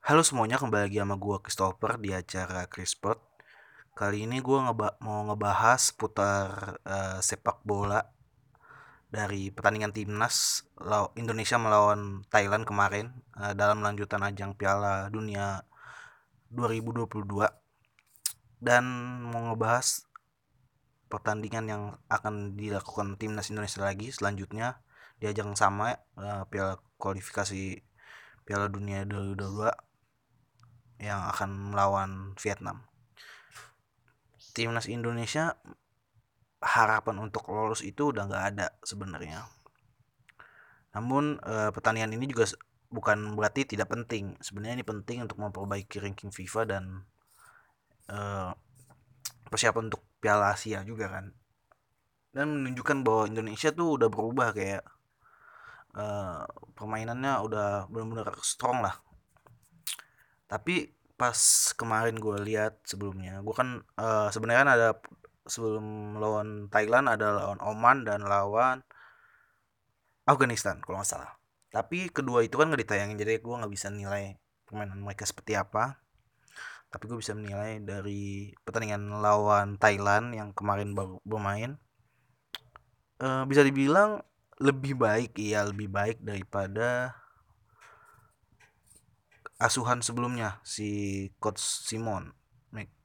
Halo semuanya, kembali lagi sama gue Christopher di acara Chrispot. Kali ini gue ngeba mau ngebahas putar uh, sepak bola dari pertandingan timnas Indonesia melawan Thailand kemarin uh, dalam lanjutan ajang Piala Dunia 2022 dan mau ngebahas pertandingan yang akan dilakukan timnas Indonesia lagi selanjutnya di ajang sama uh, Piala kualifikasi Piala Dunia 2022 yang akan melawan Vietnam. Timnas Indonesia harapan untuk lolos itu udah nggak ada sebenarnya. Namun eh, pertandingan ini juga bukan berarti tidak penting. Sebenarnya ini penting untuk memperbaiki ranking FIFA dan eh, persiapan untuk Piala Asia juga kan. Dan menunjukkan bahwa Indonesia tuh udah berubah kayak uh, permainannya udah benar-benar strong lah. Tapi pas kemarin gue lihat sebelumnya, gue kan uh, sebenarnya kan ada sebelum lawan Thailand ada lawan Oman dan lawan Afghanistan kalau nggak salah. Tapi kedua itu kan nggak ditayangin jadi gue nggak bisa nilai permainan mereka seperti apa. Tapi gue bisa menilai dari pertandingan lawan Thailand yang kemarin baru bermain e, bisa dibilang lebih baik ya lebih baik daripada asuhan sebelumnya si coach Simon.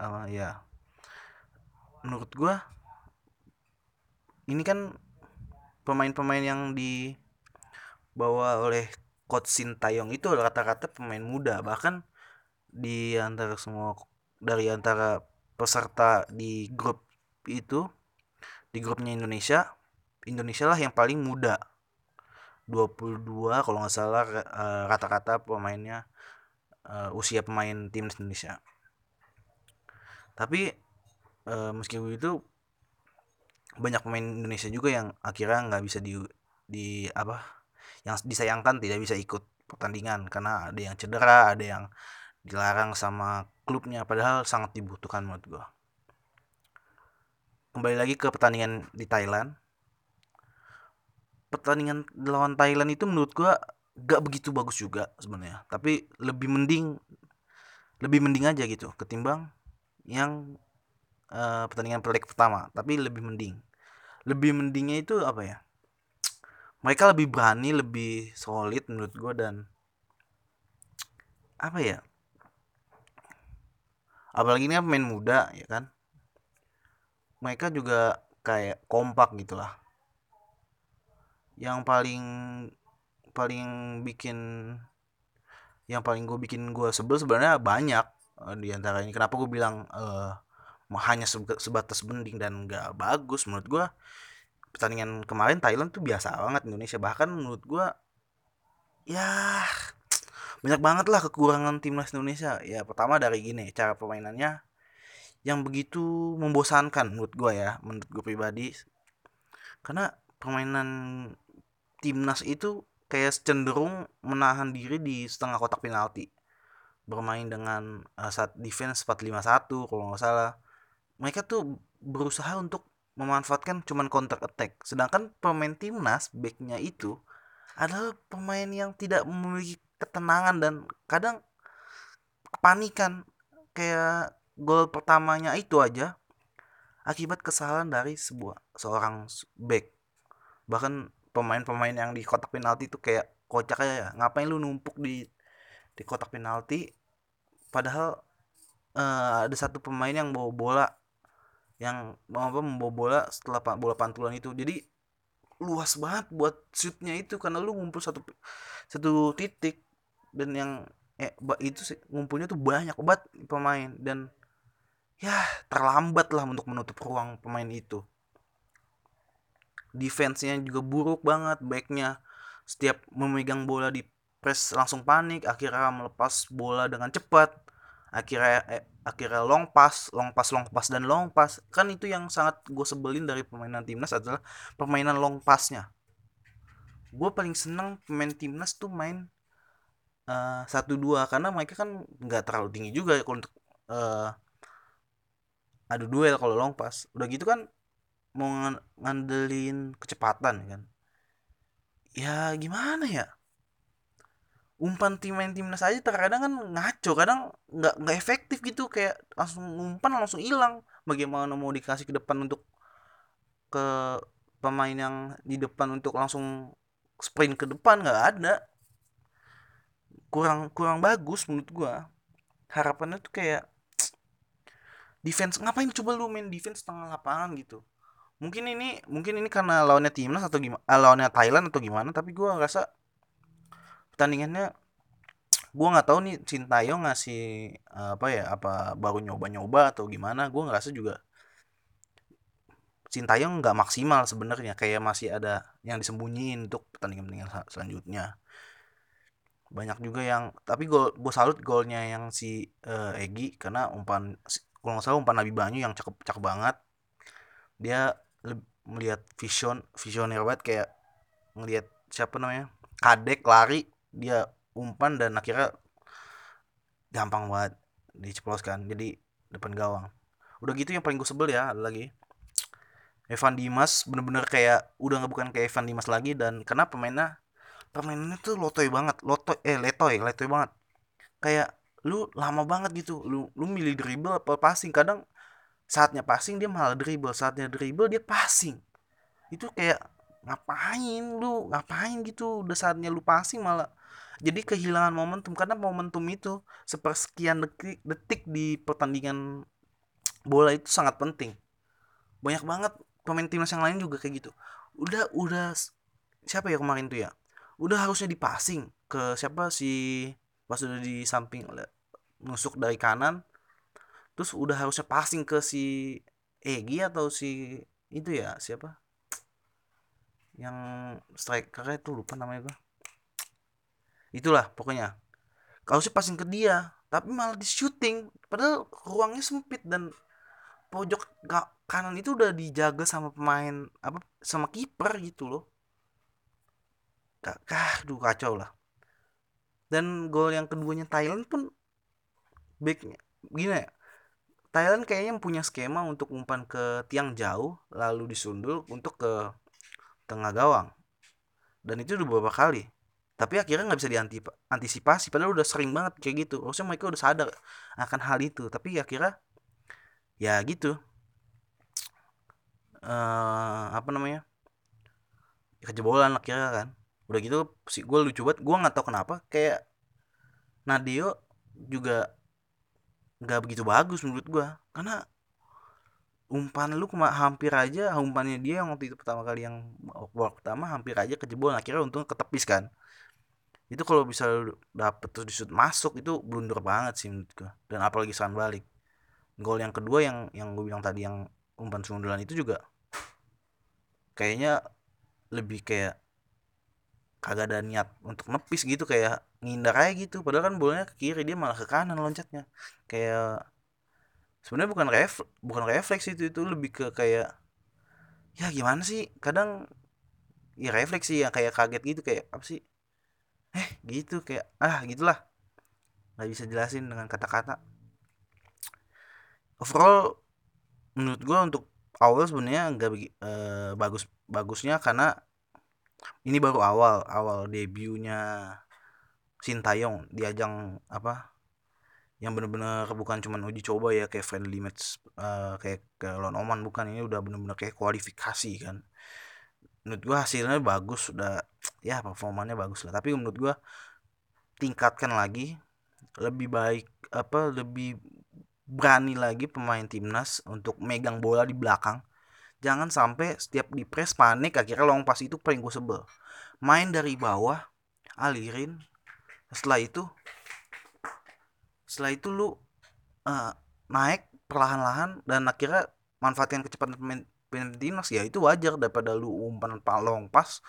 Uh, ya. Menurut gue ini kan pemain-pemain yang dibawa oleh coach Sintayong itu rata-rata pemain muda. Bahkan di antara semua dari antara peserta di grup itu di grupnya Indonesia Indonesia lah yang paling muda. 22 kalau nggak salah eh, rata-rata pemainnya uh, usia pemain tim Indonesia. Tapi e, meski begitu banyak pemain Indonesia juga yang akhirnya nggak bisa di di apa yang disayangkan tidak bisa ikut pertandingan karena ada yang cedera ada yang dilarang sama klubnya padahal sangat dibutuhkan menurut gue kembali lagi ke pertandingan di Thailand. Pertandingan lawan Thailand itu menurut gue gak begitu bagus juga sebenarnya. Tapi lebih mending lebih mending aja gitu ketimbang yang uh, pertandingan leg pertama. Tapi lebih mending. Lebih mendingnya itu apa ya? Mereka lebih berani lebih solid menurut gue dan apa ya? Apalagi ini kan pemain muda ya kan? Mereka juga kayak kompak gitulah. Yang paling paling bikin yang paling gue bikin gue sebel sebenarnya banyak uh, di antara ini. Kenapa gue bilang uh, hanya sebatas bending dan nggak bagus? Menurut gue pertandingan kemarin Thailand tuh biasa banget Indonesia. Bahkan menurut gue ya banyak banget lah kekurangan timnas Indonesia. Ya pertama dari gini cara permainannya yang begitu membosankan menurut gue ya menurut gue pribadi. Karena permainan timnas itu kayak cenderung menahan diri di setengah kotak penalti. Bermain dengan uh, saat defense 451 kalau nggak salah. Mereka tuh berusaha untuk memanfaatkan cuman counter attack. Sedangkan pemain timnas backnya itu adalah pemain yang tidak memiliki ketenangan dan kadang kepanikan. Kayak gol pertamanya itu aja akibat kesalahan dari sebuah seorang back. Bahkan pemain-pemain yang di kotak penalti itu kayak kocak aja ya ngapain lu numpuk di di kotak penalti? Padahal uh, ada satu pemain yang bawa bola yang apa membawa bola setelah bola pantulan itu. Jadi luas banget buat shootnya itu karena lu ngumpul satu satu titik dan yang eh itu sih ngumpulnya tuh banyak obat pemain. Dan ya terlambat lah untuk menutup ruang pemain itu defense-nya juga buruk banget backnya setiap memegang bola di press langsung panik akhirnya melepas bola dengan cepat akhirnya eh, akhirnya long pass, long pass, long pass dan long pass kan itu yang sangat gue sebelin dari permainan timnas adalah permainan long passnya. Gue paling seneng pemain timnas tuh main eh, satu uh, dua karena mereka kan nggak terlalu tinggi juga ya kalau untuk uh, adu duel kalau long pass. Udah gitu kan mau ngandelin kecepatan kan. Ya gimana ya? umpan tim main timnas aja terkadang kan ngaco kadang nggak nggak efektif gitu kayak langsung umpan langsung hilang bagaimana mau dikasih ke depan untuk ke pemain yang di depan untuk langsung sprint ke depan nggak ada kurang kurang bagus menurut gua harapannya tuh kayak defense ngapain coba lu main defense tengah lapangan gitu mungkin ini mungkin ini karena lawannya timnas atau gimana eh, lawannya Thailand atau gimana tapi gua ngerasa pertandingannya gua nggak tahu nih Sintayong ngasih apa ya apa baru nyoba-nyoba atau gimana. Gua ngerasa juga Sintayong nggak maksimal sebenarnya kayak masih ada yang disembunyiin untuk pertandingan-pertandingan selanjutnya. Banyak juga yang tapi gol gue salut golnya yang si uh, Egi karena umpan kalau nggak salah umpan Nabi Banyu yang cakep cakep banget. Dia melihat vision visioner banget kayak ngelihat siapa namanya kadek lari dia umpan dan akhirnya gampang banget diceploskan jadi depan gawang. Udah gitu yang paling gue sebel ya lagi. Evan Dimas bener-bener kayak udah nggak bukan kayak Evan Dimas lagi dan kenapa pemainnya permainannya tuh lotoy banget lotoy eh letoy letoy banget. Kayak lu lama banget gitu lu lu milih dribble apa passing kadang saatnya passing dia malah dribble. Saatnya dribble dia passing. Itu kayak ngapain lu? Ngapain gitu? Udah saatnya lu passing malah jadi kehilangan momentum. Karena momentum itu sepersekian detik detik di pertandingan bola itu sangat penting. Banyak banget pemain timnas yang lain juga kayak gitu. Udah udah siapa ya kemarin tuh ya? Udah harusnya dipasing ke siapa? Si pas udah di samping nusuk dari kanan terus udah harusnya passing ke si Egi atau si itu ya siapa? Yang striker itu lupa namanya gue itulah pokoknya. Kalau sih passing ke dia tapi malah di shooting. Padahal ruangnya sempit dan pojok kanan itu udah dijaga sama pemain apa sama kiper gitu loh. Kah duh kacau lah. Dan gol yang keduanya Thailand pun backnya gini ya Thailand kayaknya punya skema untuk umpan ke tiang jauh lalu disundul untuk ke tengah gawang. Dan itu udah beberapa kali. Tapi akhirnya nggak bisa diantisipasi padahal udah sering banget kayak gitu. Harusnya mereka udah sadar akan hal itu. Tapi akhirnya ya gitu. Uh, apa namanya? Kejebolan akhirnya kan. Udah gitu si gue lucu banget. Gue nggak tahu kenapa. Kayak Nadio juga nggak begitu bagus menurut gue karena umpan lu cuma hampir aja umpannya dia yang waktu itu pertama kali yang waktu pertama hampir aja kejebol akhirnya untung ketepis kan. Itu kalau bisa dapet terus disut masuk itu blunder banget sih menurut gue dan apalagi serangan balik. Gol yang kedua yang yang gue bilang tadi yang umpan sundulan itu juga kayaknya lebih kayak kagak ada niat untuk nepis gitu kayak ngindar aja gitu. Padahal kan bolanya ke kiri dia malah ke kanan loncatnya. Kayak sebenarnya bukan ref bukan refleks itu itu lebih ke kayak ya gimana sih? Kadang ya refleks sih ya kayak kaget gitu kayak apa sih? Eh gitu kayak ah gitulah. Nggak bisa jelasin dengan kata-kata. Overall menurut gue untuk awal sebenarnya nggak uh, bagus bagusnya karena ini baru awal awal debutnya Sintayong di ajang apa yang bener-bener bukan cuman uji coba ya kayak friendly match uh, kayak ke lawan Oman bukan. Ini udah bener-bener kayak kualifikasi kan. Menurut gua hasilnya bagus udah ya performanya bagus lah. Tapi menurut gua tingkatkan lagi lebih baik apa lebih berani lagi pemain timnas untuk megang bola di belakang. Jangan sampai setiap di press panik akhirnya long pass itu paling gue sebel. Main dari bawah alirin setelah itu setelah itu lu uh, naik perlahan-lahan dan akhirnya manfaatkan kecepatan pemain, pemain timnas ya itu wajar daripada lu umpan long pas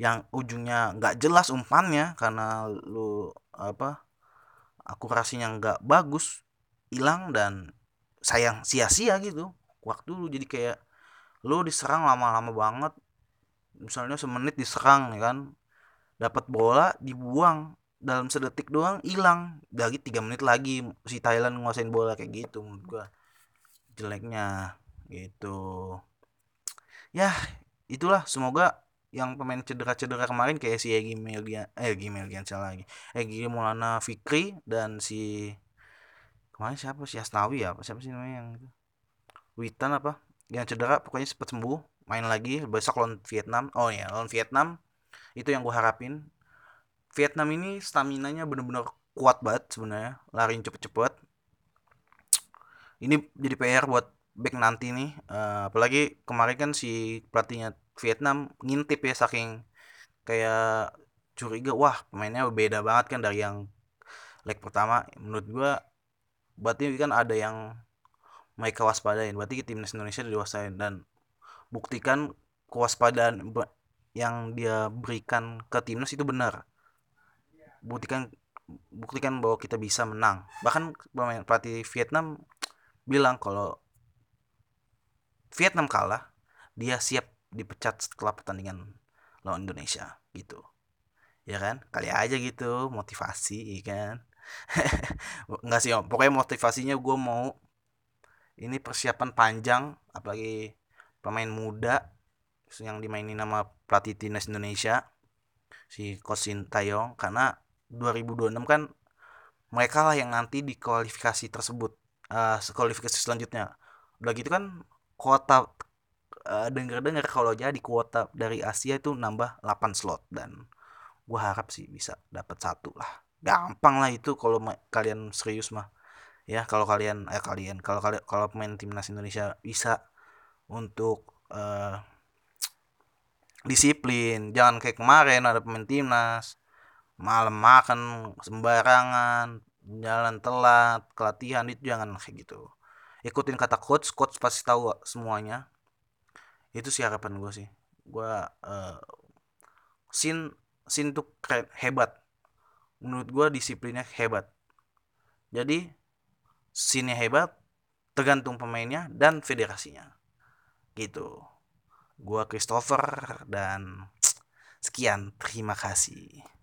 yang ujungnya nggak jelas umpannya karena lu apa akurasinya nggak bagus hilang dan sayang sia-sia gitu waktu lu. Jadi kayak lu diserang lama-lama banget misalnya semenit diserang ya kan dapat bola dibuang dalam sedetik doang hilang. Dari tiga menit lagi si Thailand nguasain bola kayak gitu menurut gua. Jeleknya gitu. Ya itulah. Semoga yang pemain cedera-cedera kemarin kayak si Egi Melgian eh Egi Melgian salah lagi. Egi Maulana Fikri dan si kemarin siapa sih? Asnawi ya? Apa siapa sih namanya yang itu? Witan apa? Yang cedera pokoknya cepat sembuh. Main lagi besok lawan Vietnam. Oh ya lawan Vietnam. Itu yang gue harapin Vietnam ini stamina nya bener-bener kuat banget sebenarnya. Lariin cepet-cepet. Ini jadi PR buat back nanti nih. Uh, apalagi kemarin kan si pelatihnya Vietnam ngintip ya saking kayak curiga. Wah pemainnya beda banget kan dari yang leg pertama. Menurut gua berarti kan ada yang mereka waspadain berarti timnas Indonesia diwaspadai dan buktikan kewaspadaan yang dia berikan ke timnas itu benar buktikan buktikan bahwa kita bisa menang. Bahkan pemain pelatih Vietnam bilang kalau Vietnam kalah dia siap dipecat setelah pertandingan lawan Indonesia gitu. Ya kan? Kali aja gitu motivasi ya kan? Nggak sih pokoknya motivasinya gue mau ini persiapan panjang apalagi pemain muda yang dimainin nama pelatih timnas Indonesia si Kosin Tayong karena 2026 kan mereka lah yang nanti di kualifikasi tersebut uh, kualifikasi selanjutnya. Udah gitu kan kuota uh, denger-dengar kalau jadi kuota dari Asia itu nambah 8 slot dan gue harap sih bisa dapat satu lah. Gampang lah itu kalau kalian serius mah. Ya kalau kalian eh kalian kalau kalian kalau pemain timnas Indonesia bisa untuk uh, disiplin. Jangan kayak kemarin ada pemain timnas malam makan sembarangan jalan telat kelatihan itu jangan kayak gitu. Ikutin kata coach coach pasti tahu semuanya. Itu sih harapan gue sih. Gue uh, sin sin tuh keren, hebat. Menurut gue disiplinnya hebat. Jadi scene hebat tergantung pemainnya dan federasinya. Gitu. Gua Christopher dan sekian. Terima kasih